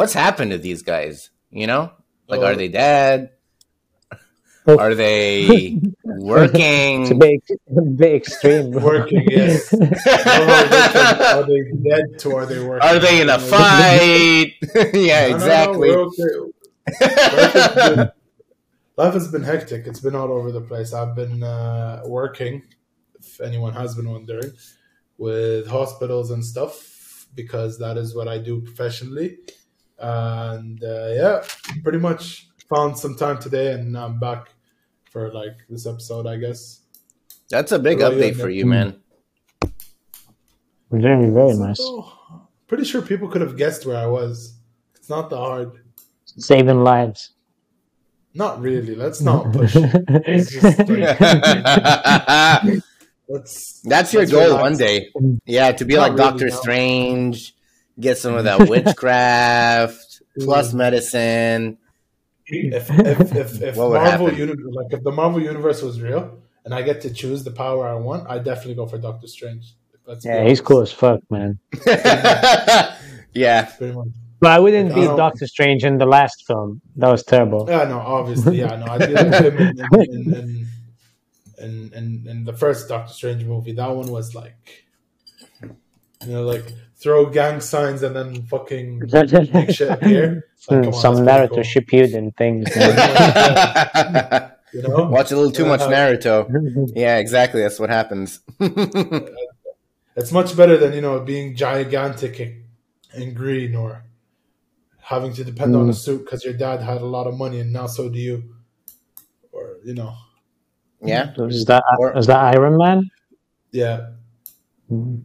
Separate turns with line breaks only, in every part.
what's happened to these guys? You know, like, are
Oh.
they dead?
Oh.
Are they
It's a
working?
to a bit extreme.
Working, yes. are they dead to are they working?
Are they in a fight? yeah,
No, no, no,
exactly.
Life has, been, life has been hectic. It's been all over the place. I've been uh, working, if anyone has been wondering, with hospitals and stuff because that is what I do professionally. And uh, yeah, pretty much found some time today, and I'm back for like this episode, I guess.
That's a big
What you,
update for you, man.
Very, very nice.
Pretty sure people could have guessed where I was. It's not that hard.
Saving lives.
Not really. Let's not push. It's just like, let's.
That's your
let's
goal
relax.
one day. Yeah, to be
Not
like
really,
Doctor
no.
Strange, get some of that witchcraft plus medicine.
If if if, if Marvel universe like if the Marvel universe was real and I get to choose the power I want, I definitely go for Doctor Strange. Let's
Yeah, he's cool as fuck, man.
yeah,
Pretty much.
But I wouldn't be Doctor Strange in the last film. That was terrible.
Yeah, no, obviously, yeah, no. I did like him in in, in, in, in, in, in the first Doctor Strange movie. That one was like, you know, like throw gang signs and then fucking make shit appear. Like, come on,
Some
that's
Naruto
pretty
Shippuden things. man.
you know,
watch a little too much Naruto. Yeah, exactly. That's what happens.
it's much better than you know being gigantic and green or having to depend on a suit because your dad had a lot of money and now so do you, or you know,
yeah.
is that
Or-
is that Iron Man?
yeah.
Mm.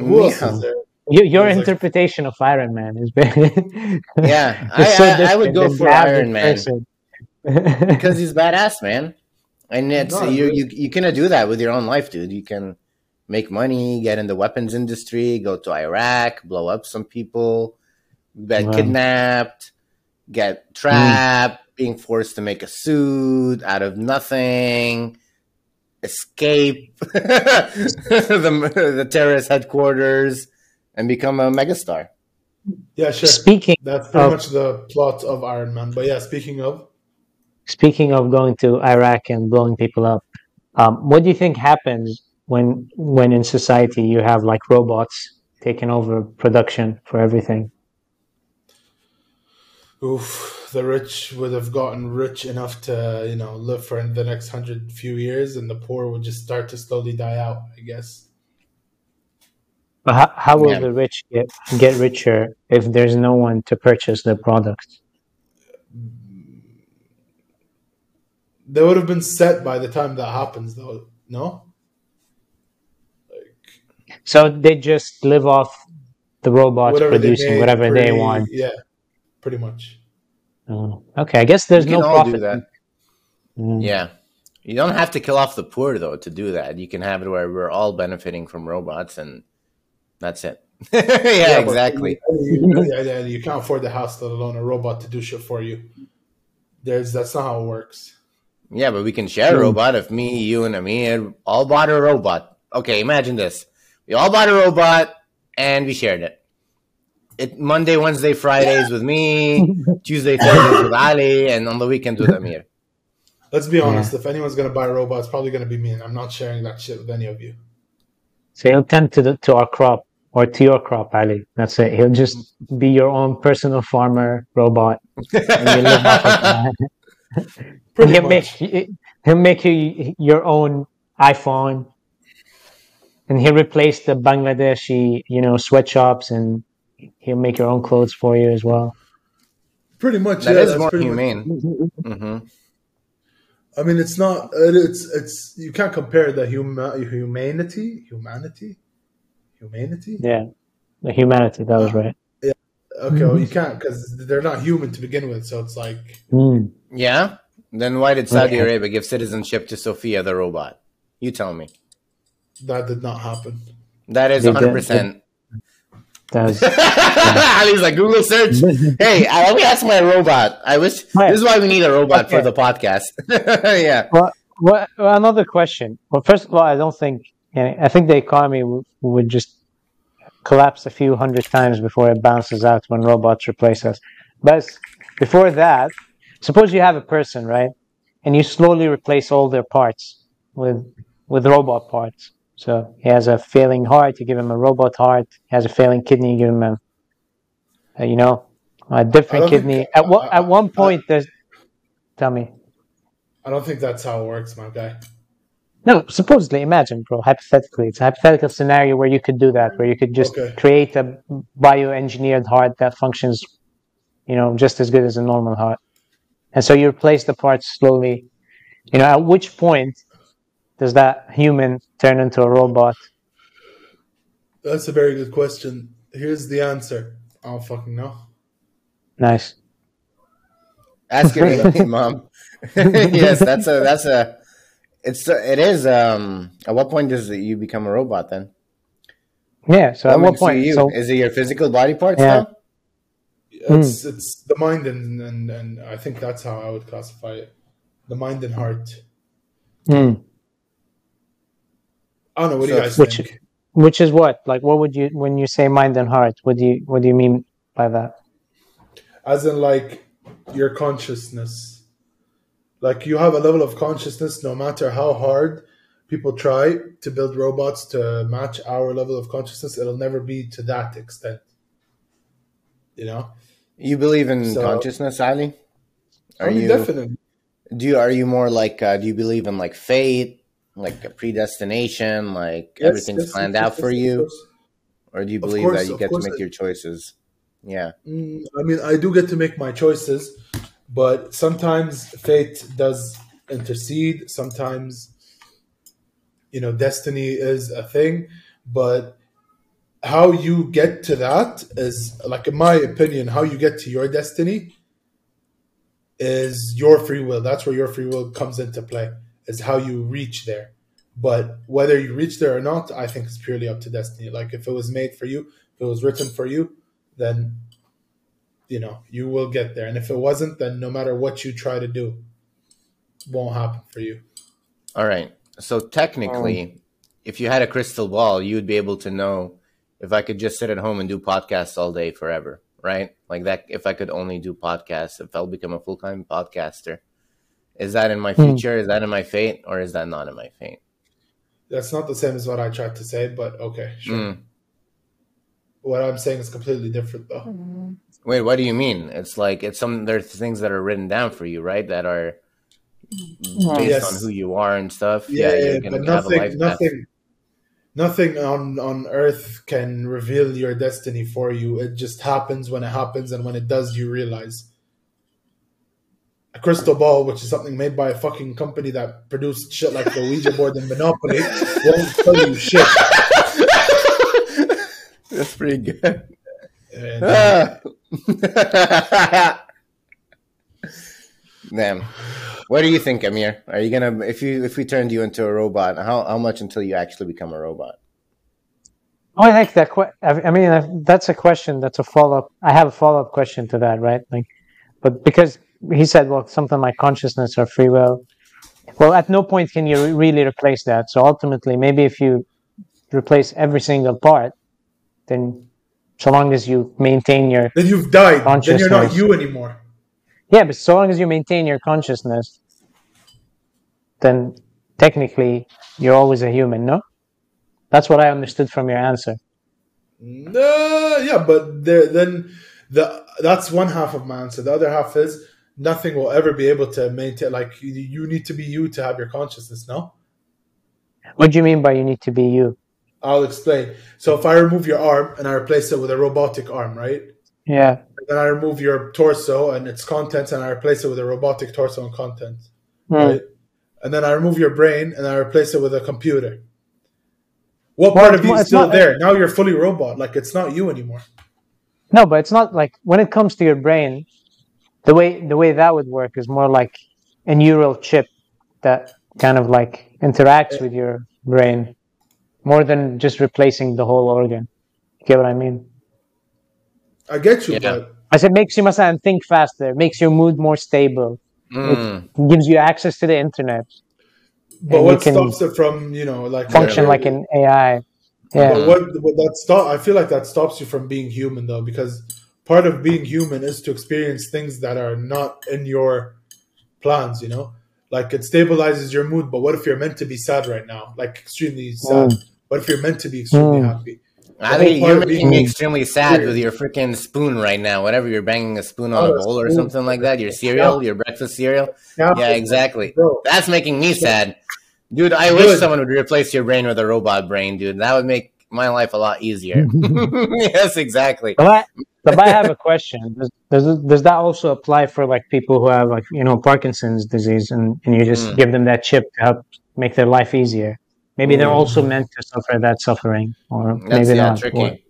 Who else
Yeah.
is there?
Your, your
He's like-
interpretation of Iron Man is very
Yeah, I,
so
I, I would go for Iron Man because he's badass, man. And it's
No,
you, you you cannot do that with your own life, dude. You can make money, get in the weapons industry, go to Iraq, blow up some people, get
Wow.
kidnapped, get mm. trapped, being forced to make a suit out of nothing, escape the the terrorist headquarters, and become a megastar.
Yeah, sure.
Speaking
That's pretty
of-
much the plot of Iron Man. But yeah, speaking of,
speaking of going to Iraq and blowing people up, um, what do you think happens when when in society you have like robots taking over production for everything?
Oof, the rich would have gotten rich enough to you know live for the next hundred few years, and the poor would just start to slowly die out. I guess.
But how, how will
Yeah.
the rich get get richer if there's no one to purchase their products?
They would have been set by the time that happens, though. No. Like
So they just live off the robots
whatever they
producing
made,
whatever
pretty-
they want.
Yeah, pretty much.
Oh, okay, I guess there's
you can
no
all
profit.
do that.
Mm.
Yeah. You don't have to kill off the poor though to do that. You can have it where we're all benefiting from robots and that's it. yeah,
but
exactly.
You, yeah, yeah, you can't afford the house, let alone a robot to do shit for you. There's that's not how it works.
Yeah, but we can share a robot if me, you, and Amir all bought a robot. Okay, imagine this. We all bought a robot and we shared it. It Monday, Wednesday, Fridays with me, Tuesday, Thursdays with Ali, and on the weekend with Amir.
Let's be honest. If anyone's gonna buy a robot, it's probably gonna be me, and I'm not sharing that shit with any of you.
So he'll tend to the, to our crop or to your crop, Ali. That's it. He'll just be your own personal farmer robot. And you live off of.
Pretty
he'll
much.
make he'll make you your own iPhone, and he'll replace the Bangladeshi, you know, sweatshops, and he'll make your own clothes for you as well.
Pretty much.
That
yeah,
is
that's
more
pretty much-
humane. hmm
I mean, it's not. It's it's you can't compare the huma- humanity, humanity, humanity.
Yeah, the humanity. That was right. Yeah.
Okay, well, you can't because they're not human to begin with. So it's like
Mm.
Yeah? Then why did Saudi
Okay.
Arabia give citizenship to Sophia the robot? You tell me.
that did not happen.
That is
They did-
100%.
That's
Ali's like Google search. Hey, I, let me ask my robot. I wish
Right.
this is why we need a robot for the podcast. yeah.
Well, well, another question. Well, first of all, I don't think. I think the economy w- would just collapse a few hundred times before it bounces out when robots replace us. But before that, suppose you have a person, right? And you slowly replace all their parts with with robot parts. So he has a failing heart, you give him a robot heart. He has a failing kidney, you give him a, a you know, a different kidney.
Think,
at what at one point, there's. Tell me.
I don't think that's how it works, my guy.
No, supposedly, imagine, bro. Hypothetically, it's a hypothetical scenario where you could do that, where you could just
Okay.
create a bioengineered heart that functions, you know, just as good as a normal heart. And so you replace the parts slowly. You know, at which point does that human turn into a robot?
That's a very good question. Here's the answer. I don't fucking know.
Nice.
Ask it, mom. yes, that's a that's a. It's a, it is. Um, at what point does you become a robot? Then
Yeah. So at what point?
you?
So
is it your physical body parts
Yeah.
now?
It's it's the mind and, and and I think that's how I would classify it. The mind and heart.
Hmm.
I don't know. What do you guys
Which-
think?
which is what? Like, what would you when you say mind and heart? What do you what do you mean by that?
As in, like your consciousness. Like you have a level of consciousness, no matter how hard people try to build robots to match our level of consciousness, it'll never be to that extent. You know?
You believe in
So-
consciousness, Ali? Are
I mean,
you
definitely.
do you are you more like uh, do you believe in like fate, like a predestination, like
Yes,
everything's
yes,
planned
yes,
out for you, or do you believe
course,
that you get to make
I-
your choices? Yeah.
Mm, I mean, I do get to make my choices, but sometimes fate does intercede. Sometimes, you know, destiny is a thing, but how you get to that is, like, in my opinion, how you get to your destiny is your free will. That's where your free will comes into play, is how you reach there. But whether you reach there or not, I think is purely up to destiny. Like, if it was made for you, if it was written for you, then you know you will get there and if it wasn't then no matter what you try to do won't happen for you
All right. So technically, um, if you had a crystal ball, you would be able to know if I could just sit at home and do podcasts all day forever, right? Like that. If I could only do podcasts, if I'll become a full time podcaster, is that in my
Hmm.
future? Is that in my fate, or is that not in my fate?
that's not the same as what i tried to say but okay sure
Mm.
what i'm saying is completely different though
Wait, what do you mean? It's like it's some there's things that are written down for you, right? That are based
Yes.
on who you are and stuff.
yeah, yeah,
you're
but
gonna have a life
nothing
path.
nothing nothing on on earth can reveal your destiny for you it just happens when it happens and when it does you realize a crystal ball which is something made by a fucking company that produced shit like the ouija board and monopoly won't tell you shit
That's pretty good.
And- ah.
uh, Damn. What do you think, Amir? Are you gonna if you if we turned you into a robot? How how much until you actually become a robot?
Oh, I like that. Que- I I mean, that's a question. That's a follow up. I have a follow up question to that, right? Like, but because he said, well, something like consciousness or free will. Well, at no point can you re- really replace that. So ultimately, maybe if you replace every single part, then so long as you maintain your
then you've died then you're not you anymore
yeah, but so long as you maintain your consciousness, then technically you're always a human. No, that's what I understood from your answer.
No, yeah, but there, then the that's one half of my answer. The other half is nothing will ever be able to maintain. Like you, you need to be you to have your consciousness. No,
What do you mean by you need to be you?
I'll explain. So if I remove your arm and I replace it with a robotic arm, right?
Yeah.
And then I remove your torso and its contents and I replace it with a robotic torso and contents,
Hmm.
right? And then I remove your brain and I replace it with a computer. What
Well,
part of you is still
not-
there? Now you're fully robot. Like it's not you anymore.
No, but it's not like when it comes to your brain, the way the way that would work is more like a neural chip that kind of like interacts with your brain more than just replacing the whole organ. You get what I mean?
I get you,
yeah.
but
I said makes you masan think faster, makes your mood more stable.
Mm. It hmm.
gives you access to the internet.
But what stops it from, you know, like
function like an AI? Yeah.
But what, what that stop? I feel like that stops you from being human though, because part of being human is to experience things that are not in your plans. You know, like it stabilizes your mood. But what if you're meant to be sad right now, like extremely sad?
Mm.
What if you're meant to be extremely
Mm.
happy?
I
The
think
whole
you're making me extremely sad
weird.
with your freaking spoon right now. Whatever you're banging a spoon on
Oh,
a
a
bowl or something like that. Your cereal, your breakfast cereal.
Yeah,
Yeah, exactly.
Bro,
That's making me sad, dude. I wish someone would replace your brain with a robot brain, dude. That would make my life a lot easier. yes, exactly.
But I, but I have a question. Does, does does that also apply for like people who have like you know Parkinson's disease and, and you just
Mm.
give them that chip to help make their life easier? Maybe they're
Mm.
also meant to suffer that suffering, or
That's
maybe
yeah,
not.
tricky.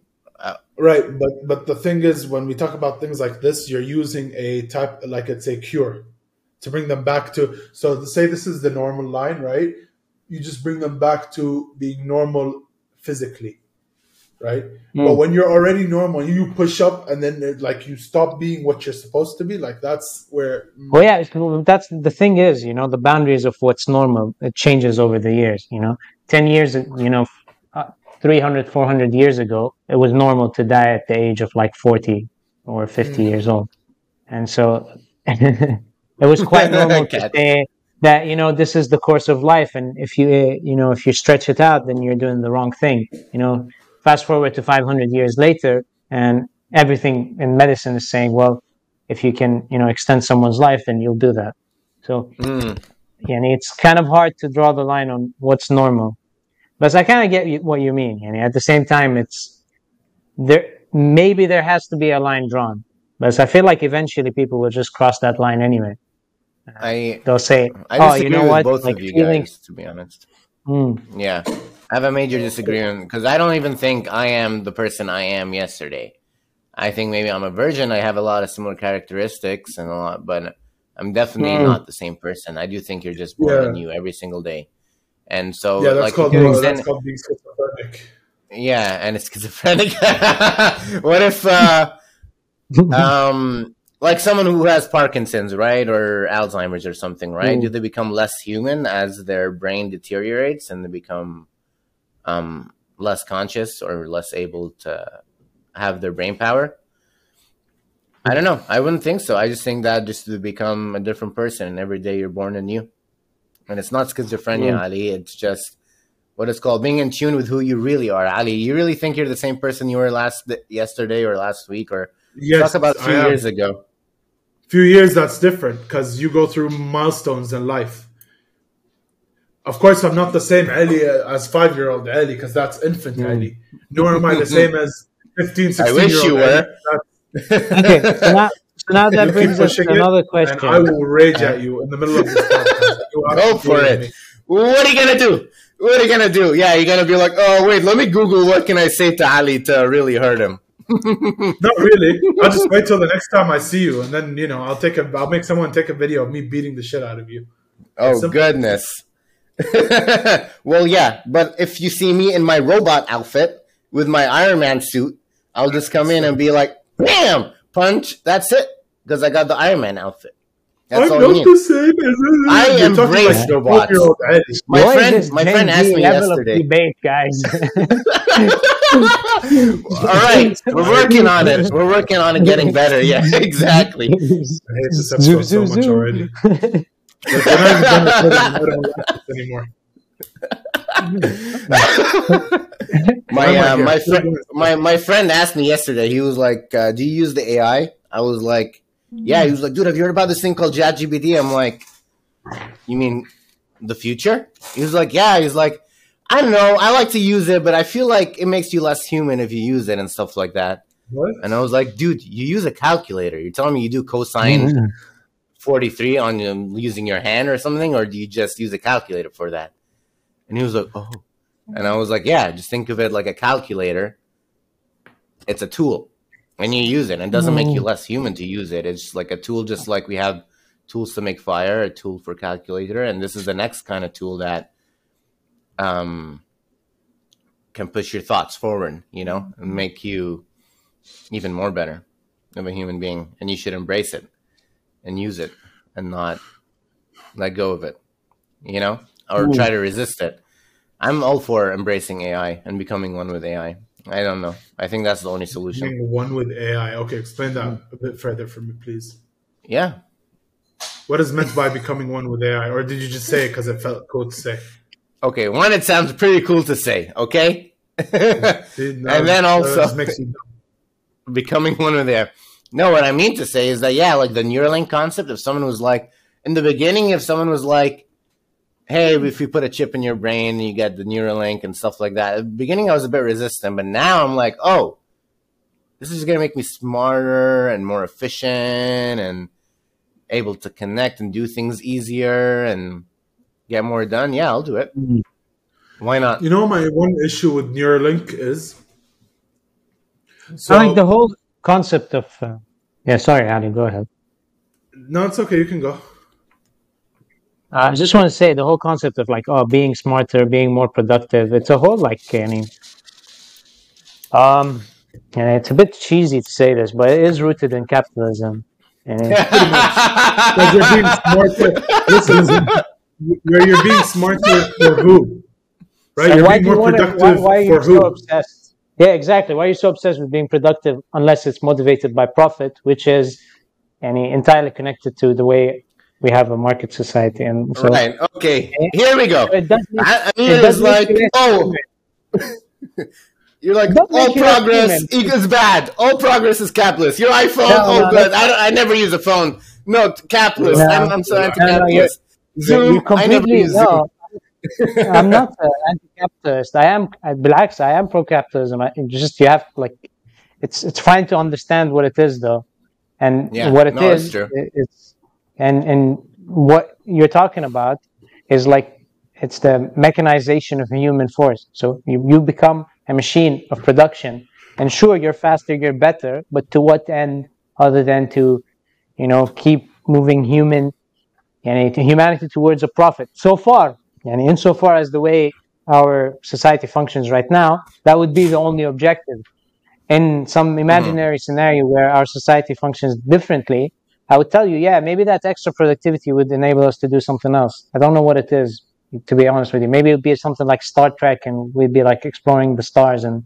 Right, but but the thing is, when we talk about things like this, you're using a type like it's a cure to bring them back to. So to say this is the normal line, right? You just bring them back to being normal physically, right?
Mm.
But when you're already normal, you push up and then like you stop being what you're supposed to be. Like that's where.
Well, yeah, that's the thing is, you know, the boundaries of what's normal it changes over the years. You know, ten years, you know, uh, 300, 400 years ago, it was normal to die at the age of like forty or fifty
Mm.
years old, and so it was quite normal to
Cat.
That you know this is the course of life, and if you uh, you know if you stretch it out, then you're doing the wrong thing. You know, fast forward to five hundred years later, and everything in medicine is saying, well, if you can, you know, extend someone's life, then you'll do that. So,
Mm.
yani, it's kind of hard to draw the line on what's normal. But I kind of get what you mean. Yani, at the same time, it's there. Maybe there has to be a line drawn, but I feel like eventually people will just cross that line anyway.
I
They'll say,
I
"Oh, you know what?
both
like
of you
feelings."
guys, to be honest.
Mm,
Yeah, I have a major disagreement because I don't even think I am the person I am yesterday. I think maybe I'm a virgin. I have a lot of similar characteristics and a lot, but I'm definitely
Hmm.
not the same person. I do think you're just born
Yeah.
anew every single day, and so
yeah, that's
like
called
to an
that's called being schizophrenic.
yeah, and it's schizophrenic. what if, uh, um, like someone who has Parkinson's, right, or Alzheimer's or something, right?
Mm.
Do they become less human as their brain deteriorates and they become um, less conscious or less able to have their brain power? I don't know. I wouldn't think so. I just think that just to become a different person, and every day you're born anew. And it's not schizophrenia,
Mm.
Ali. It's just what it's called being in tune with who you really are, Ali. You really think you're the same person you were last yesterday or last week or
Yes,
talk about two years ago.
Few years that's different because you go through milestones in life of course i'm not the same ali as five year old ali because that's infant
Mm.
ali nor am i the same as 15 16
I wish
year
you
old
were.
okay, so now, so now that brings us
pushing
to
it,
another
and
question.
i will rage at you in the middle of this podcast
Go for it.
me.
What are you gonna do? What are you gonna do? Yeah, you're gonna be like, oh wait, let me Google what can I say to Ali to really hurt him.
not really i'll just wait till the next time i see you and then you know i'll take a i'll make someone take a video of me beating the shit out of you
Oh goodness. well, yeah, but if you see me in my robot outfit with my Iron Man suit, I'll just come in and be like, "Bam, punch." That's it, because I got the Iron Man outfit. That's
i'm
all
not the same as
I
You're talking
embrace
like
robots.
12-year-old
My
What is
friend, my friend asked me yesterday.
debate, guys.
All right, we're working on it. We're working on it getting better. Yeah, exactly.
I hate this episode so much already. Like, we're not even done recording, I don't like this anymore.
my
my
uh, my friend my my friend asked me yesterday. He was like, uh, "Do you use the AI?" I was like, "Yeah." He was like, "Dude, have you heard about this thing called ChatGPT?" I'm like, "You mean the future?" He was like, "Yeah." He's like, "I don't know. I like to use it, but I feel like it makes you less human if you use it and stuff like that."
What?
And I was like, "Dude, you use a calculator. You're telling me you do cosine 43 on um, using your hand or something, or do you just use a calculator for that?" And he was like, "Oh." And I was like, yeah, just think of it like a calculator. It's a tool. And you use it. And it doesn't make you less human to use it. It's like a tool, just like we have tools to make fire, a tool for calculator. And this is the next kind of tool that um, can push your thoughts forward, you know, and make you even more better of a human being. And you should embrace it and use it and not let go of it, you know, or
Ooh.
try to resist it. I'm all for embracing AI and becoming one with AI. I don't know. I think that's the only solution.
Being one with AI. Okay, explain that a bit further for me, please.
Yeah.
What is meant by becoming one with AI, or did you just say it because it felt cool to say?
Okay, one, it sounds pretty cool to say. Okay.
See, now
And then also-
makes you dumb.
becoming one with AI. No, what I mean to say is that yeah, like the Neuralink concept. If someone was like in the beginning, if someone was like, "Hey, if you put a chip in your brain, you get the Neuralink and stuff like that," at the beginning I was a bit resistant, but now I'm like, "Oh, this is gonna make me smarter and more efficient and able to connect and do things easier and get more done." Yeah, I'll do it.
Mhm.
Why not?
You know, my one issue with Neuralink is.
So, like the whole concept of. Uh, yeah, sorry, Ali, go ahead.
no, it's okay. You can go.
I just want to say the whole concept of like oh being smarter, being more productive. It's a whole like I mean, um, and it's a bit cheesy to say this, but it is rooted in capitalism. And
Because you're being smarter. Listen. Where you're being smarter for who? Right?
so
you're
why
being more
want to?
productive
Why, why are
for who?
so obsessed? Yeah, exactly. Why are you so obsessed with being productive unless it's motivated by profit, which is any entirely connected to the way we have a market society, and so
right. Okay. Here we go.
it does. Make,
I, I mean,
it
it's
does make
like, oh. You're like, all
make it up,
progress equals bad. All progress is capitalist. Your iPhone,
No,
oh,
no,
good. I, I never use a phone. No, capitalist.
No.
I'm, I'm so
No, no,
anti-capitalist.
You
Zoom, I never
completely
use Zoom.
no. I'm not uh, anti-capitalist. I am, I, relax. I am pro-capitalism. I, just you have like, it's it's fine to understand what it is though, and
Yeah,
what it is.
no, it's true.
i- It's and and what you're talking about is like it's the mechanization of human force. So you you become a machine of production, and sure you're faster, you're better, but to what end other than to, you know, keep moving human to humanity towards a profit. So far, yani, insofar as the way our society functions right now, that would be the only objective. In some mm-hmm. imaginary scenario where our society functions differently, I would tell you, yeah, maybe that extra productivity would enable us to do something else. I don't know what it is, to be honest with you. Maybe it would be something like Star Trek and we'd be like exploring the stars and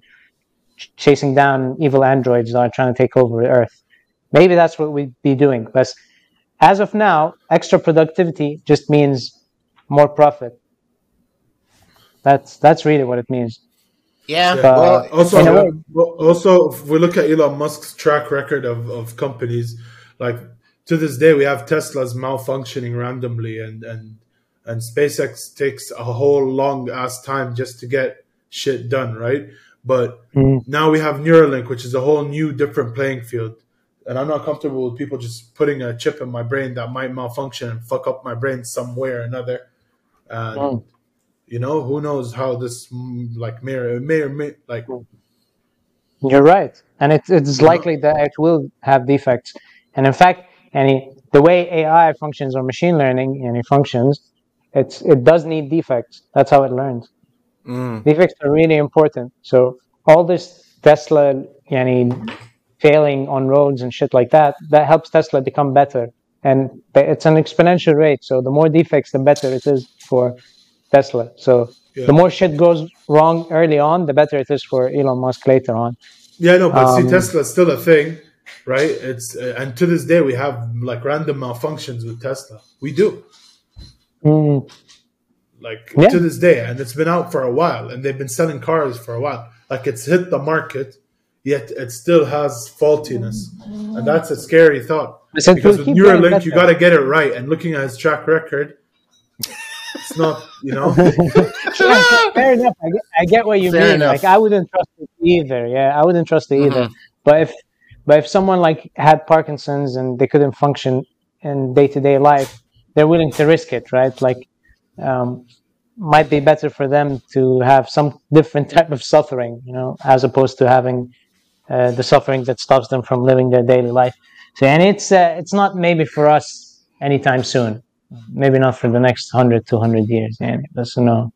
ch- chasing down evil androids that are trying to take over the Earth. Maybe that's what we'd be doing. But as of now, extra productivity just means more profit. That's that's really what it means.
Yeah.
Yeah.
well,
also,
way-
also, if we look at Elon Musk's track record of, of companies, like to this day, we have Tesla's malfunctioning randomly, and and and SpaceX takes a whole long ass time just to get shit done, right? But
Mm.
now we have Neuralink, which is a whole new, different playing field. And I'm not comfortable with people just putting a chip in my brain that might malfunction and fuck up my brain some way or another. And
Mm.
you know, who knows how this mm, like may or may or may like
You're right, and it, it's likely that it will have defects. And in fact, any the way AI functions or machine learning any functions, it's it does need defects. That's how it learns.
mm,
Defects are really important. So all this Tesla, yani, failing on roads and shit like that, that helps Tesla become better. And it's an exponential rate. So the more defects, the better it is for Tesla. So
Yeah.
the more shit goes wrong early on, the better it is for Elon Musk later on.
Yeah, no, but see,
Um,
Tesla's still a thing, right? It's uh, and to this day we have like random malfunctions with Tesla. We do,
Mm,
like
Yeah.
to this day, and it's been out for a while, and they've been selling cars for a while. Like it's hit the market, yet it still has faultiness, and that's a scary thought.
But
Because with Neuralink, you
better.
got to get it right, and looking at his track record, it's not, you know.
Fair enough. I get, I get what you
Fair
mean.
enough.
Like I wouldn't trust it either. Yeah, I wouldn't trust it either.
Mhm.
But if but if someone like had Parkinson's and they couldn't function in day to day life, they're willing to risk it, right? Like um, might be better for them to have some different type of suffering, you know, as opposed to having uh, the suffering that stops them from living their daily life. So, and it's uh, it's not maybe for us anytime soon. Maybe not for the next 100, 200 years. Yeah, that's no.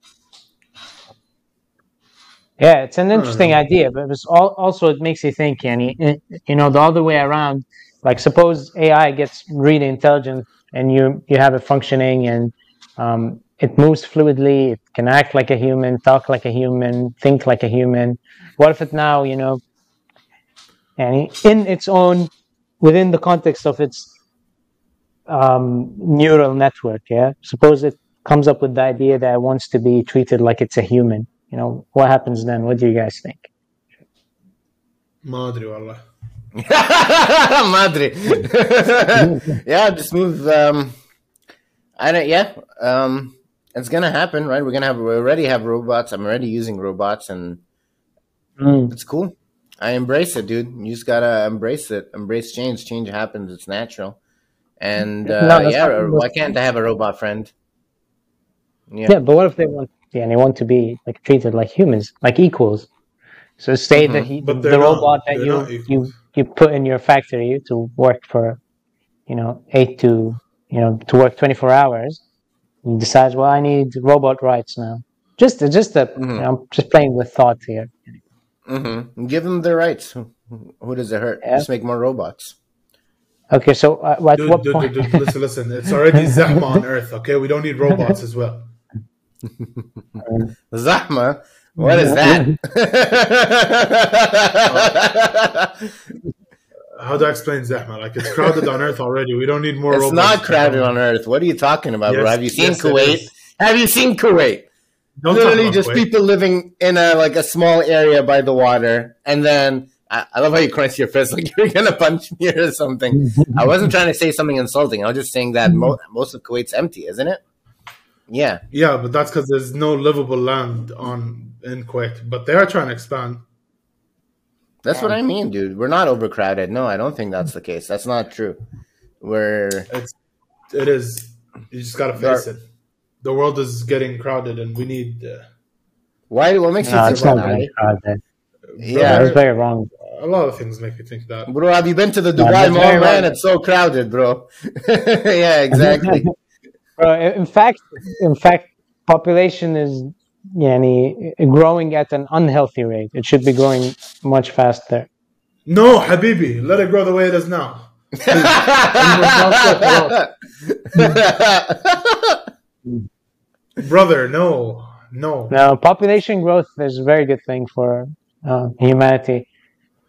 Yeah, it's an interesting idea, but it's all, also it makes you think, Yanni. eh, You know, the other way around. Like, suppose AI gets really intelligent, and you you have it functioning, and um, it moves fluidly. It can act like a human, talk like a human, think like a human. What if it now, you know, and in its own, within the context of its um, neural network, yeah. Suppose it comes up with the idea that it wants to be treated like it's a human You know, what happens then? What do you guys think?
ما ادري والله
ما ادري yeah just move um i don't yeah um it's gonna happen right we're gonna have we already have robots i'm already using robots and
Mm.
it's cool i embrace it dude you just gotta embrace it embrace change change happens it's natural and
No,
uh,
that's
yeah
not-
why can't i have a robot friend yeah,
Yeah, but what if they want? yeah, and they want to be like treated like humans, like equals. So say that he,
But
the
they're not.
robot that you you you put in your factory to work for, you know, eight to you know to work twenty four hours, he decides, well, I need robot rights now. Just just a,
Mhm.
you know, I'm just playing with thought here.
hmm give them their rights who, who does it hurt
Yeah.
just make more robots
Okay, so uh, at
Dude,
what
dude,
point?
dude, dude, listen, listen. It's already Zahma on Earth, okay? We don't need robots as well.
Zahma? What is that?
How do I explain Zahma? Like, it's crowded on Earth already. We don't need more
it's
robots.
not crowded on Earth. What are you talking about, bro? Have you seen
yes,
Kuwait? Have you seen Kuwait?
Don't talk
Literally just
Kuwait.
people living in a like a small area by the water, and then I, I love how you clench your fist like you're gonna punch me or something. I wasn't trying to say something insulting. I was just saying that mm-hmm. mo- most of Kuwait's empty, isn't it? Yeah,
Yeah, but that's because there's no livable land on in Kuwait. But they are trying to expand.
that's what I mean, dude. We're not overcrowded. No, I don't think that's the case. That's not true. We're
It's it is. You just gotta face it. The world is getting crowded, and we need. Uh,
why? What makes
No,
you
it's
think that?
very crowded.
Yeah.
Yeah, it's very wrong.
a lot of things make me think that.
Bro, have you been to the Dubai
that's
Mall, man?
right.
It's so crowded, bro. yeah, exactly.
Bro, in fact, in fact, population is yani, growing at an unhealthy rate. It should be growing much faster.
No, Habibi, let it grow the way it is now. Brother, no, no.
Now, population growth is a very good thing for uh, humanity.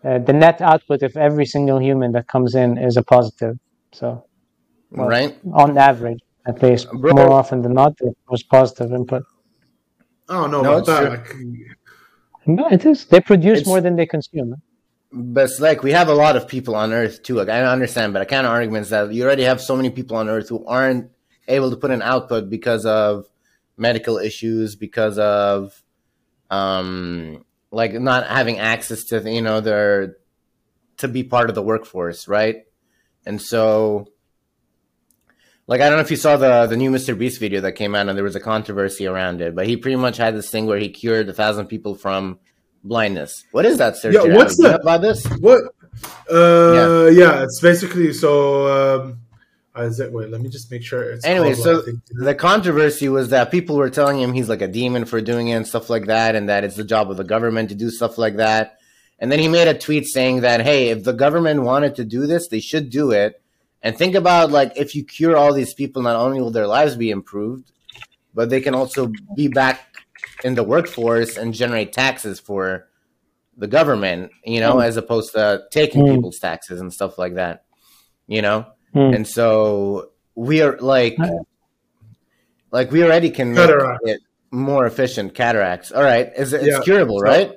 Uh, the net output of every single human that comes in is a positive. So,
right?
on average, at least,
Bro.
more often than not, it was positive input.
I don't know
No,
about
it's
that. Like,
No, it is. They produce
It's-
more than they consume.
But it's like we have a lot of people on Earth too. Like I understand, but I kind of arguments that you already have so many people on Earth who aren't able to put an output because of medical issues, because of um like not having access to you know their to be part of the workforce, right? And so like I don't know if you saw the the new Mr. Beast video that came out and there was a controversy around it, but he pretty much had this thing where he cured a thousand people from blindness. What is that, Sergio?
Yeah, what's that?
about this?
what? Uh, yeah. it's basically so. Um, Isaac, wait, let me just make sure it's.
Anyway, so the controversy was that people were telling him he's like a demon for doing it and stuff like that, and that it's the job of the government to do stuff like that. And then he made a tweet saying that, hey, if the government wanted to do this, they should do it. And think about like if you cure all these people, not only will their lives be improved, but they can also be back in the workforce and generate taxes for the government, you know, as opposed to taking
Mm.
people's taxes and stuff like that, you know?
Mm.
And so we are like,
Uh,
like we already can make it more efficient. Cataracts. All right. Is it, it's
Yeah.
curable,
So-
right?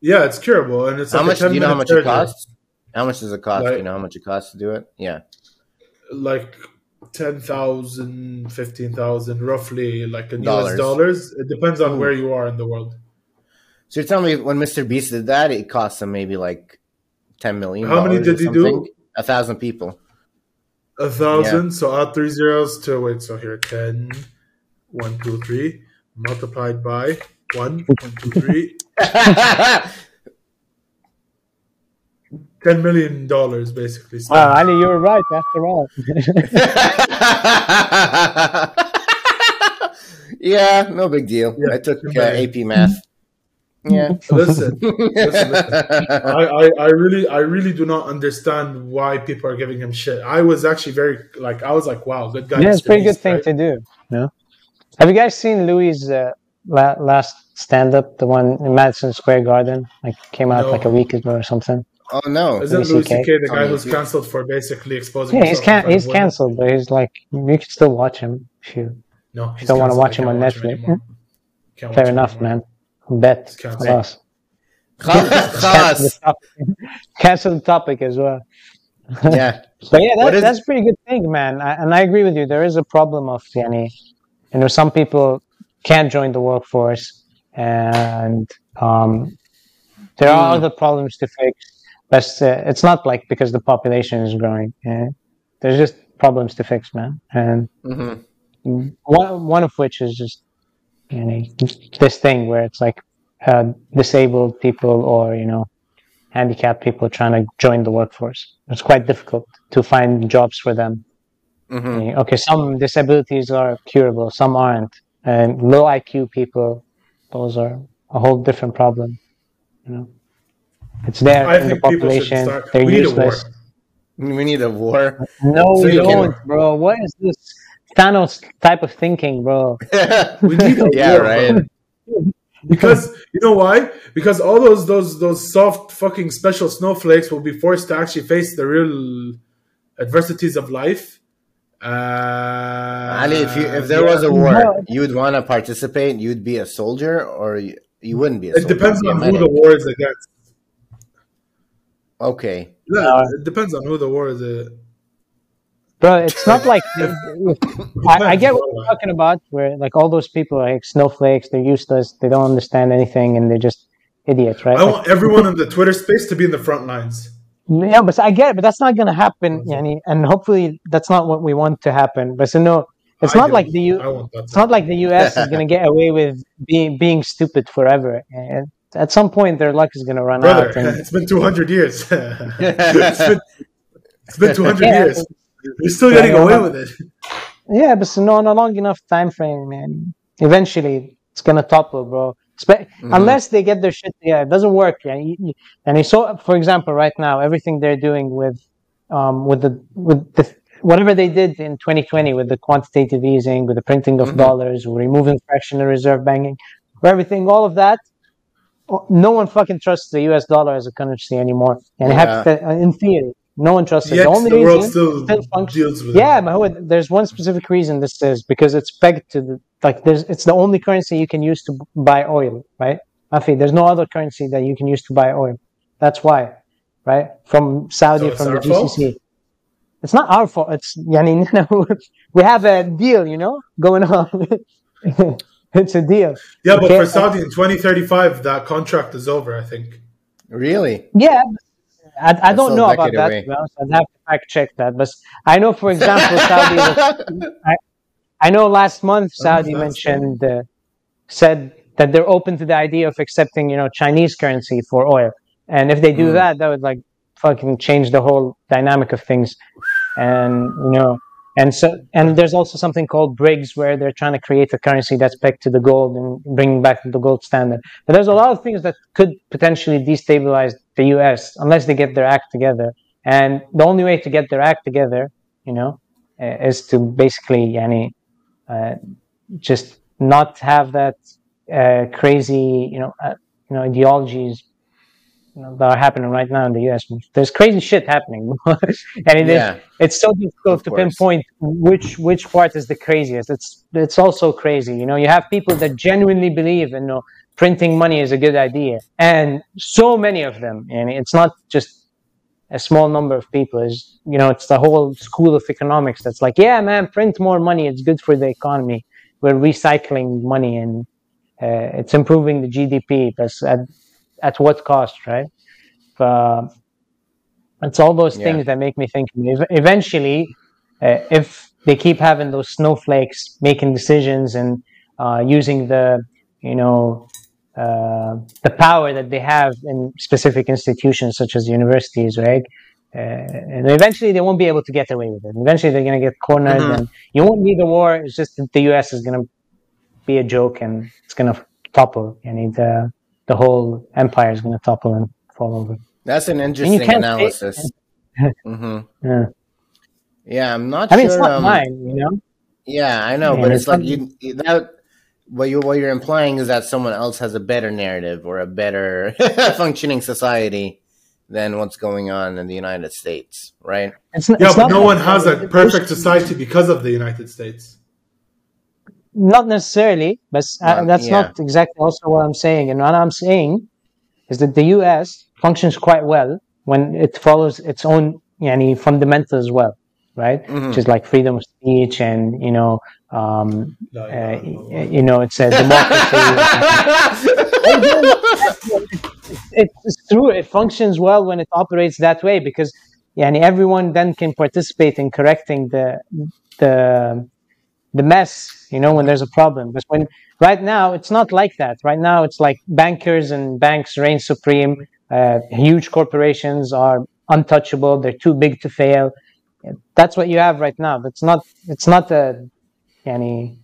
yeah, it's curable, and it's
how
like
much
a 10
do you know how
minute
much it
surgery.
costs? How much does it cost? do you know how much it costs to do it? Yeah.
Like 10,000, 15,000, roughly, like in
Dollars.
US dollars. It depends on
Hmm.
where you are in the world.
So you're telling me when Mr. Beast did that, it cost him maybe like ten million.
How many did he do?
A thousand people.
A thousand, so add three zeros to wait. So here, 10, 1, 2, 3, multiplied by 1, 1, 2, 3, 10 million dollars basically. So
Wow, Ali, you were right after all.
yeah, no big deal.
Yeah,
I took uh. AP math. Yeah.
listen, listen, listen. I, I, I really I really do not understand why people are giving him shit. I was actually very like I was like, wow, good guy.
yeah, it's a pretty good thing
right?
to do. No? Have you guys seen Louis' uh, la- last stand-up, the one in Madison Square Garden? Like came out
No.
like a week ago or something.
Oh no.
Isn't
Louis
Louis
CK?
C.K. the guy
On
who's
YouTube.
cancelled for basically exposing
Yeah, he's
himself in
can- he's cancelled, but he's like you can still watch him if you
No, he's
don't wanna watch him on
can't
Netflix.
anymore. Can't
fair enough,
anymore.
man. Bet.
He's cancelled.
Class. Cancel the topic. Cancel the topic as well.
Yeah.
But yeah, that,
is-
that's a pretty good thing, man. I, and I agree with you. There is a problem of yani, you know, some people can't join the workforce, and um, there are
Mm.
other problems to fix. But uh, it's not like because the population is growing. Yeah? There's just problems to fix, man. And
hmm
one one of which is just you know this thing where it's like uh, disabled people or you know handicapped people trying to join the workforce. It's quite difficult to find jobs for them.
hmm
Uh, Okay, some disabilities are curable, some aren't, and low IQ people, those are a whole different problem. You know, it's there
I
in the
think people
population.
start.
They're
We need a war.
useless.
We need a war.
No,
So
we don't, bro. What is this Thanos type of thinking, bro?
We need a
yeah,
war,
right.
Because you know why? Because all those those those soft fucking special snowflakes will be forced to actually face the real adversities of life. Uh,
Ali, if you if there
yeah.
was a war,
No.
you'd want to participate. You'd be a soldier, or you, you wouldn't be a
it
soldier.
depends on
be a
who the war is against.
Okay.
Yeah,
Uh,
it depends on who the war is. Uh,
Bro, it's not like I, I get what you're talking about, where like all those people are like snowflakes, they're useless, they don't understand anything, and they're just idiots, right?
I
Like,
want everyone in the Twitter space to be in the front lines.
yeah, but I get it, but that's not gonna happen, yani, and hopefully that's not what we want to happen. But so no, it's
I
not
do.
like the U- It's not like the U.S. is gonna get away with being being stupid forever. And at some point, their luck is gonna run
Brother,
out. And,
it's been 200 years. it's been, it's been 200
Yeah.
years. You're still getting away
yeah.
with it.
Yeah, but so no, on a long enough time frame, man. Eventually, it's gonna topple, bro. Spe-
Mhm.
Unless they get their shit, yeah, it doesn't work. Yeah, You- you- and you saw, for example, right now, everything they're doing with, um, with the with the whatever they did in 2020 with the quantitative easing, with the printing of
Mhm.
dollars, removing fractional reserve banking, everything, all of that. No one fucking trusts the U.S. dollar as a currency anymore, and
Yeah.
have in theory, no one trusts it.
Yet
The only
the world
reason
still,
still functions- yeah,
it.
Mahmoud, there's one specific reason this is because it's pegged to the like there's it's the only currency you can use to buy oil, right? Afi, there's no other currency that you can use to buy oil. That's why, right? From Saudi,
So
from the
fault?
GCC. It's not our fault. It's yani, we have a deal, you know, going on. it's a deal.
Yeah, but
Okay.
for Saudi in 2035, that contract is over, I think.
Really?
Yeah, I, I don't know about that.
away.
To. I'd have to fact check that. But I know, for example, Saudi. Was, I know last month Saudi
that's
mentioned uh, said that they're open to the idea of accepting, you know, Chinese currency for oil, and if they do
Mm.
that, that would like fucking change the whole dynamic of things, and you know, and so and there's also something called BRICS where they're trying to create a currency that's pegged to the gold and bringing back the gold standard. But there's a lot of things that could potentially destabilize the U.S. unless they get their act together, and the only way to get their act together, you know, uh, is to basically, yani, uh, just not have that uh, crazy, you know, uh, you know, ideologies that are happening right now in the U.S. There's crazy shit happening, and it is,
Yeah.
it's so difficult to
course.
pinpoint which which part is the craziest. It's it's also crazy, you know. You have people that genuinely believe, in, you know, printing money is a good idea, and so many of them, and it's not just a small number of people is you know it's the whole school of economics that's like yeah man print more money it's good for the economy we're recycling money and uh, it's improving the gdp but at, at what cost right uh, it's all those
Yeah.
things that make me think eventually uh, if they keep having those snowflakes making decisions and uh, using the you know uh, the power that they have in specific institutions such as universities, right? Uh, and eventually they won't be able to get away with it. Eventually they're going to get cornered,
Mhm.
and you won't need a war. It's just that the U.S. is going to be a joke, and it's going to topple. And the the whole empire is going to topple and fall over.
That's an interesting
can't say-
analysis. hmm
Yeah.
Yeah, I'm not
I mean,
sure.
it's not
um,
mine, you know.
Yeah, I know,
Yeah,
but
it's
it's like you you- that. What you what you're implying is that someone else has a better narrative or a better functioning society than what's going on in the United States, right?
It's,
Yeah,
it's
but no one has a perfect society because of the United States.
Not necessarily, but uh, that's
yeah.
not exactly also what I'm saying. And what I'm saying is that the U.S. functions quite well when it follows its own yani, fundamentals as well, right?
Mhm.
Which is like freedom of speech and you know, um,
No,
uh,
no, no.
you know, it's a democracy. it, it's true. It functions well when it operates that way because yani, everyone then can participate in correcting the the the mess. You know, when there's a problem. But when right now it's not like that. Right now it's like bankers and banks reign supreme. Uh, huge corporations are untouchable. They're too big to fail. That's what you have right now. That's not. It's not a yani,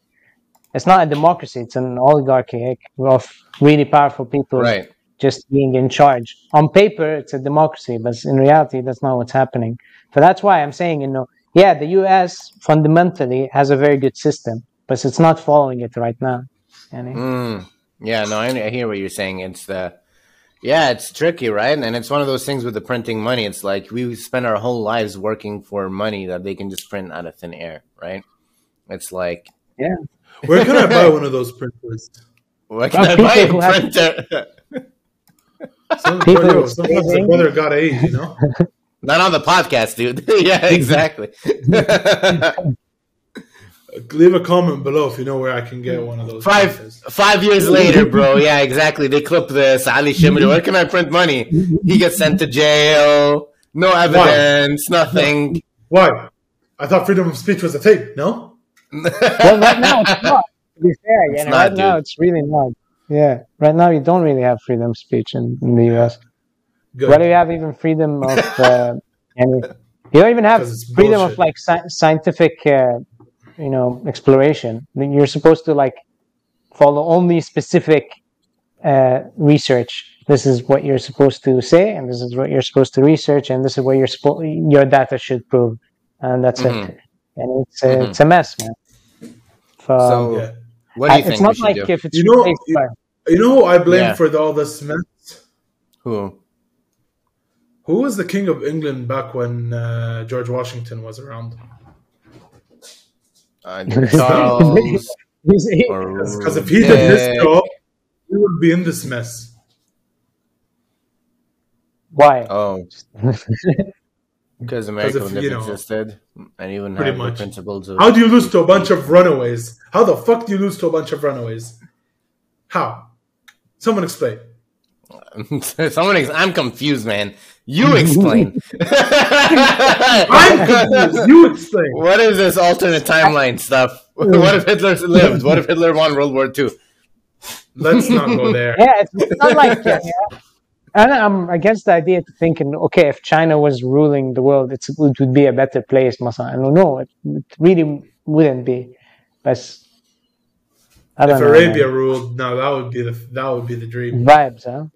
it's not a democracy. It's an oligarchy of really powerful people
right.
just being in charge. On paper, it's a democracy, but in reality, that's not what's happening. So that's why I'm saying, you know, yeah, the U.S. fundamentally has a very good system, but it's not following it right now. Yani.
Mm. Yeah, no, I, I hear what you're saying. It's the yeah, it's tricky, right? And it's one of those things with the printing money. It's like we spend our whole lives working for money that they can just print out of thin air, right? It's like yeah.
Where can I buy one of those printers?
what can
Well,
I buy
people who
a
have-
printer?
Some,
People
yo,
with
sometimes the
savings.
brother got AIDS, you know.
Not on the podcast, dude. yeah, exactly.
Leave a comment below if you know where I can get one of those.
Five
printers.
five years later, bro. Yeah, exactly. They clip this. Ali Shimri, where can I print money? He gets sent to jail. No evidence, nothing.
Why? I thought freedom of speech was a thing. No.
well, right now it's not. To be fair,
It's
yani,
not,
right now it's really not. Yeah, right now you don't really have freedom of speech in, in the U.S.
Good.
What do you have even freedom of? Uh, any, you don't even have
'Cause it's
freedom
bullshit.
of like sci- scientific, uh, you know, exploration. You're supposed to like follow only specific uh, research. This is what you're supposed to say, and this is what you're supposed to research, and this is what you're supposed your data should prove, and that's
Mhm.
it. And it's a,
Mhm.
it's a mess, man.
So,
Yeah.
what do you
it's
think
not
we
like
do?
if it's
You know- you- You know who I blame
Yeah.
for all this mess?
Who?
Who was the king of England back when uh, George Washington was around?
Charles?
Because if he did his job, we would be in this mess.
why?
Oh, because America
if,
would have
you know,
existed, and even wouldn't
pretty
have
much.
the principles of.
How do you lose to a bunch of runaways? How the fuck do you lose to a bunch of runaways? How? Someone explain.
Someone, ex- I'm confused, man. You explain.
I'm confused. You explain.
What is this alternate timeline stuff? What if Hitler lived? What if Hitler won World War II?
Let's not go there.
Yeah, it's, it's not like. Yeah, yeah. And I'm against the idea to thinking, okay, if China was ruling the world, it's, it would be a better place. Masa. I don't know. It, it really wouldn't be. But I don't
If
know.
Arabia ruled, now that would be the that would be the dream.
vibes, huh?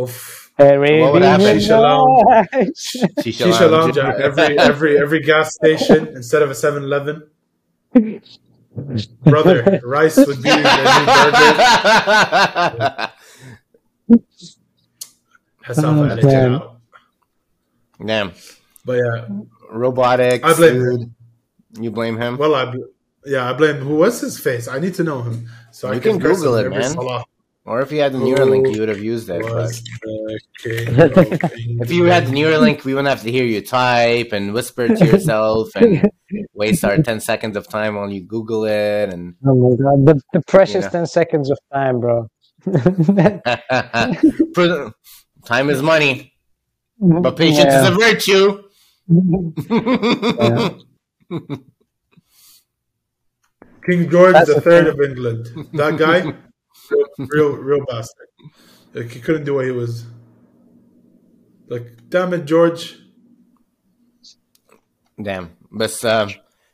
Oof.
Harry well, what
would happen?
Shisha lounge.
Shisha, lounge
every every every gas station instead of a 7-Eleven. Brother, rice would be the new burger. Hassan
oh,
damn.
damn.
But yeah,
robotics.
I blame
food. Him. You blame him.
Well, I bl- yeah, I blame who was his face. I need to know him. So
you
I
can,
can
Google it, man.
Salah.
Or if you had the Neuralink, you would have used it. But
was the king of
if you had the Neuralink, we wouldn't have to hear you type and whisper to yourself and waste our 10 seconds of time while you Google it. And
Oh my god, the, the precious
Yeah.
10 seconds of time, bro.
Time is money, but patience is a virtue.
Yeah.
King George
That's
the
the
Third
thing.
of England. That guy, real, real, bastard. Like he couldn't do what he was. Like, damn it, George.
Damn. But, um,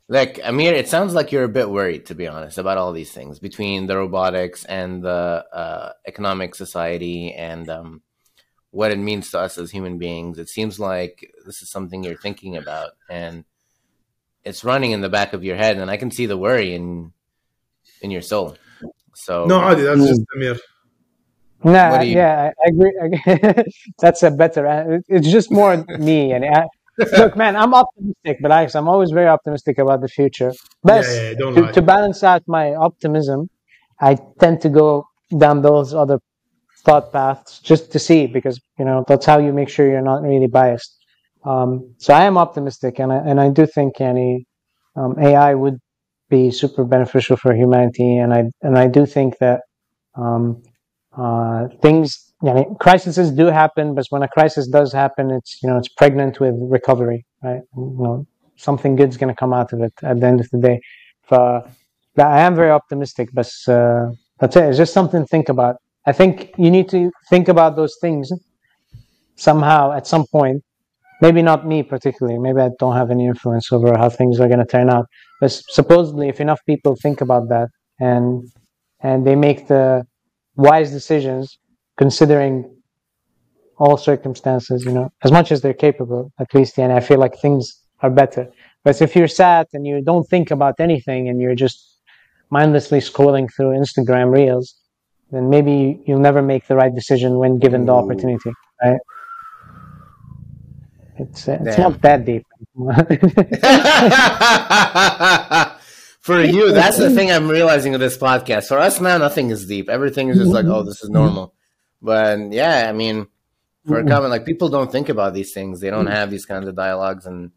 like, Amir, it sounds like you're a bit worried, to be honest, about all these things between the robotics and the uh, economic society and um, what it means to us as human beings. It seems like this is something you're thinking about. And it's running in the back of your head, and I can see the worry in in your soul. So
No, Adi, that's just Amir.
No,
you-
yeah, I I agree. That's a better. uh, It's just more me. And I, look, man, I'm optimistic, but I, I'm always very optimistic about the future. But
Yeah, yeah, don't
to,
lie.
to balance out my optimism, I tend to go down those other thought paths just to see because you know that's how you make sure you're not really biased. Um, so I am optimistic, and I and I do think any um, AI would be super beneficial for humanity, and I and I do think that um, uh, things, you know, crises do happen, but when a crisis does happen, it's you know it's pregnant with recovery, right? You know, something good's going to come out of it at the end of the day. But I am very optimistic, but uh, that's it. It's just something to think about. I think you need to think about those things somehow at some point. Maybe not me particularly. Maybe I don't have any influence over how things are going to turn out. But supposedly, if enough people think about that and and they make the wise decisions, considering all circumstances, you know, as much as they're capable, at least, and I feel like things are better. But if you're sad and you don't think about anything and you're just mindlessly scrolling through Instagram reels, then maybe you'll never make the right decision when given the opportunity, right? It's uh, it's not that deep.
For you, that's the thing I'm realizing with this podcast. For us now, nothing is deep. Everything is just like, oh, this is normal. But yeah, I mean, for a comment, like people don't think about these things. They don't have these kinds of dialogues and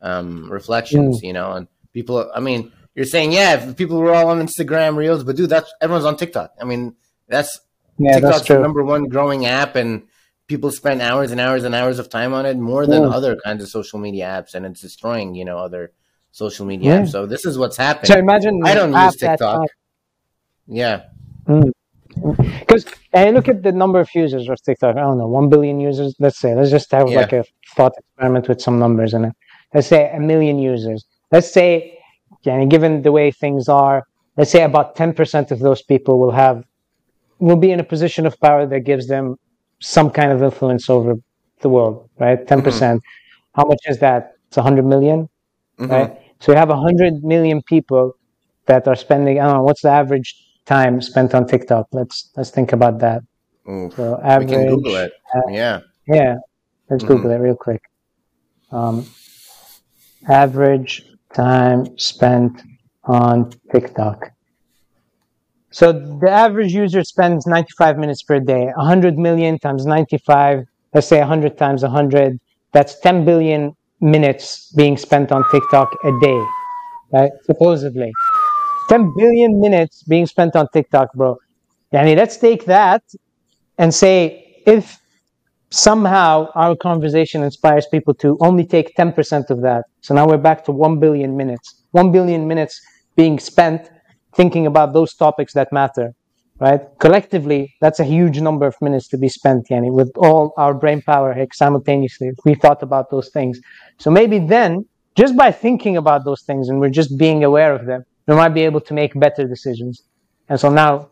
um, reflections, you know. And people, I mean, you're saying, yeah, if people were all on Instagram Reels, but dude, that's everyone's on TikTok. I mean, that's
yeah, that's
TikTok's
true.
number one growing app, and people spend hours and hours and hours of time on it more than
Yeah.
other kinds of social media apps, and it's destroying, you know, other social media
Yeah.
apps. So this is what's happening.
So imagine
I don't use TikTok. yeah, mm.
Because and look at the number of users of TikTok. I don't know, one billion users. Let's say. Let's just have
Yeah.
like a thought experiment with some numbers in it. Let's say a million users. Let's say, yeah, given the way things are, let's say about ten percent of those people will have will be in a position of power that gives them some kind of influence over the world. Right, 10 percent. How much is that? It's a hundred million
Mhm.
right? So you have 100 million people that are spending, I don't know, what's the average time spent on TikTok? Let's let's think about that. So
we can Google it. Yeah,
yeah, let's
Mhm.
Google it real quick. Um, average time spent on TikTok. So the average user spends 95 minutes per day. 100 million times 95, let's say 100 times 100, that's 10 billion minutes being spent on TikTok a day, right? Supposedly. 10 billion minutes being spent on TikTok, bro. Yani, let's take that and say if somehow our conversation inspires people to only take 10% of that. So now we're back to 1 billion minutes. 1 billion minutes being spent thinking about those topics that matter, right? Collectively, that's a huge number of minutes to be spent, Yani, with all our brain power like, simultaneously if we thought about those things. So maybe then, just by thinking about those things and we're just being aware of them, we might be able to make better decisions. And so now,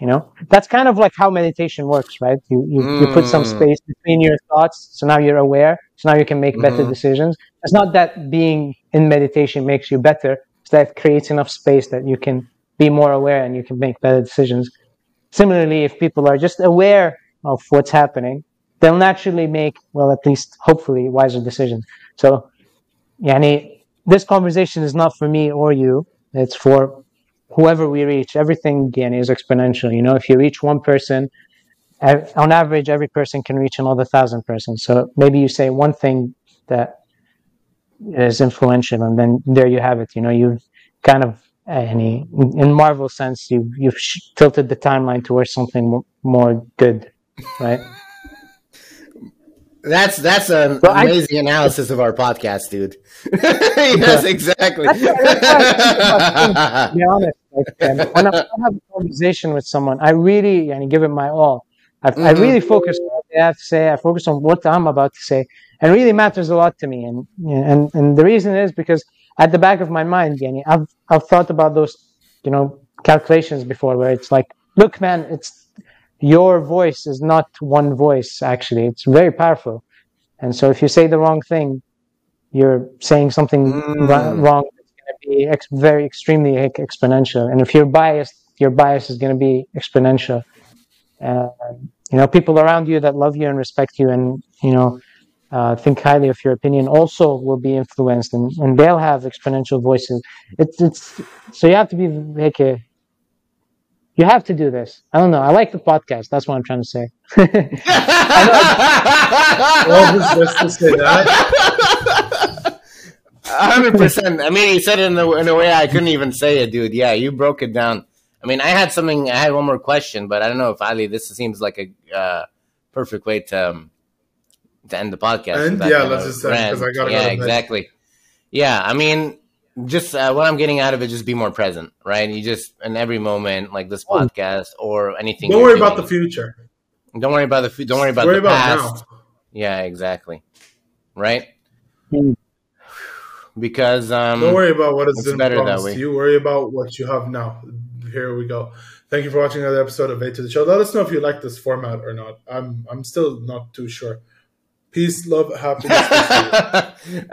you know, that's kind of like how meditation works, right? You you, you put some
Mm.
space between your thoughts, so now you're aware, so now you can make better
Mhm.
decisions. It's not that being in meditation makes you better; it's that creates enough space that you can be more aware and you can make better decisions. Similarly, if people are just aware of what's happening, they'll naturally make, well, at least hopefully, wiser decisions. So, yani, this conversation is not for me or you. It's for whoever we reach. Everything yani, is exponential. You know, if you reach one person, eh, on average, every person can reach another thousand persons. So maybe you say one thing that is influential, and then there you have it. You know, you've kind of any in Marvel sense, you've you've sh- tilted the timeline towards something mo- more good, right?
that's that's an
Well, I-
amazing analysis of our podcast, dude. yes, exactly.
That's that's why I think about to be honest, like, um, when I, I have a conversation with someone, I really and give it my all. I, I
Mhm.
really focus on what they have to say. I focus on what I'm about to say, and really matters a lot to me. And and and the reason is because at the back of my mind, Yani, I've I've thought about those, you know, calculations before, where it's like, look, man, it's your voice is not one voice. Actually, it's very powerful, and so if you say the wrong thing, you're saying something
Mm.
wrong, it's going to be ex- very extremely ex- exponential. And if you're biased, your bias is going to be exponential. Uh, you know, people around you that love you and respect you, and you know, uh, think highly of your opinion, also will be influenced, and, and they'll have exponential voices. It's it's so you have to be like a, you have to do this. I don't know. I like the podcast. That's what I'm trying to say.
Well, who's just to say that?
hundred percent. I mean, you said it in a, in a way I couldn't even say it, dude. Yeah, you broke it down. I mean, I had something. I had one more question, but I don't know if Ali. This seems like a uh, perfect way to um, to end the podcast.
And,
that
yeah, let's just end, 'cause
rant.
I gotta go
Yeah,
to bed.
exactly. Yeah, I mean, just uh, what I'm getting out of it, just be more present, right? You just in every moment, like this podcast or anything.
Don't
you're
worry about the future.
Don't worry about the. fu- Don't worry about
worry
the
about
past.
now.
Yeah, exactly. Right.
Mm.
Because um,
Don't worry about what is
it's
in
better that way.
you. Worry about what you have now. Here we go. Thank you for watching another episode of A to the Show. Let us know if you like this format or not. I'm I'm still not too sure. Peace, love, happiness.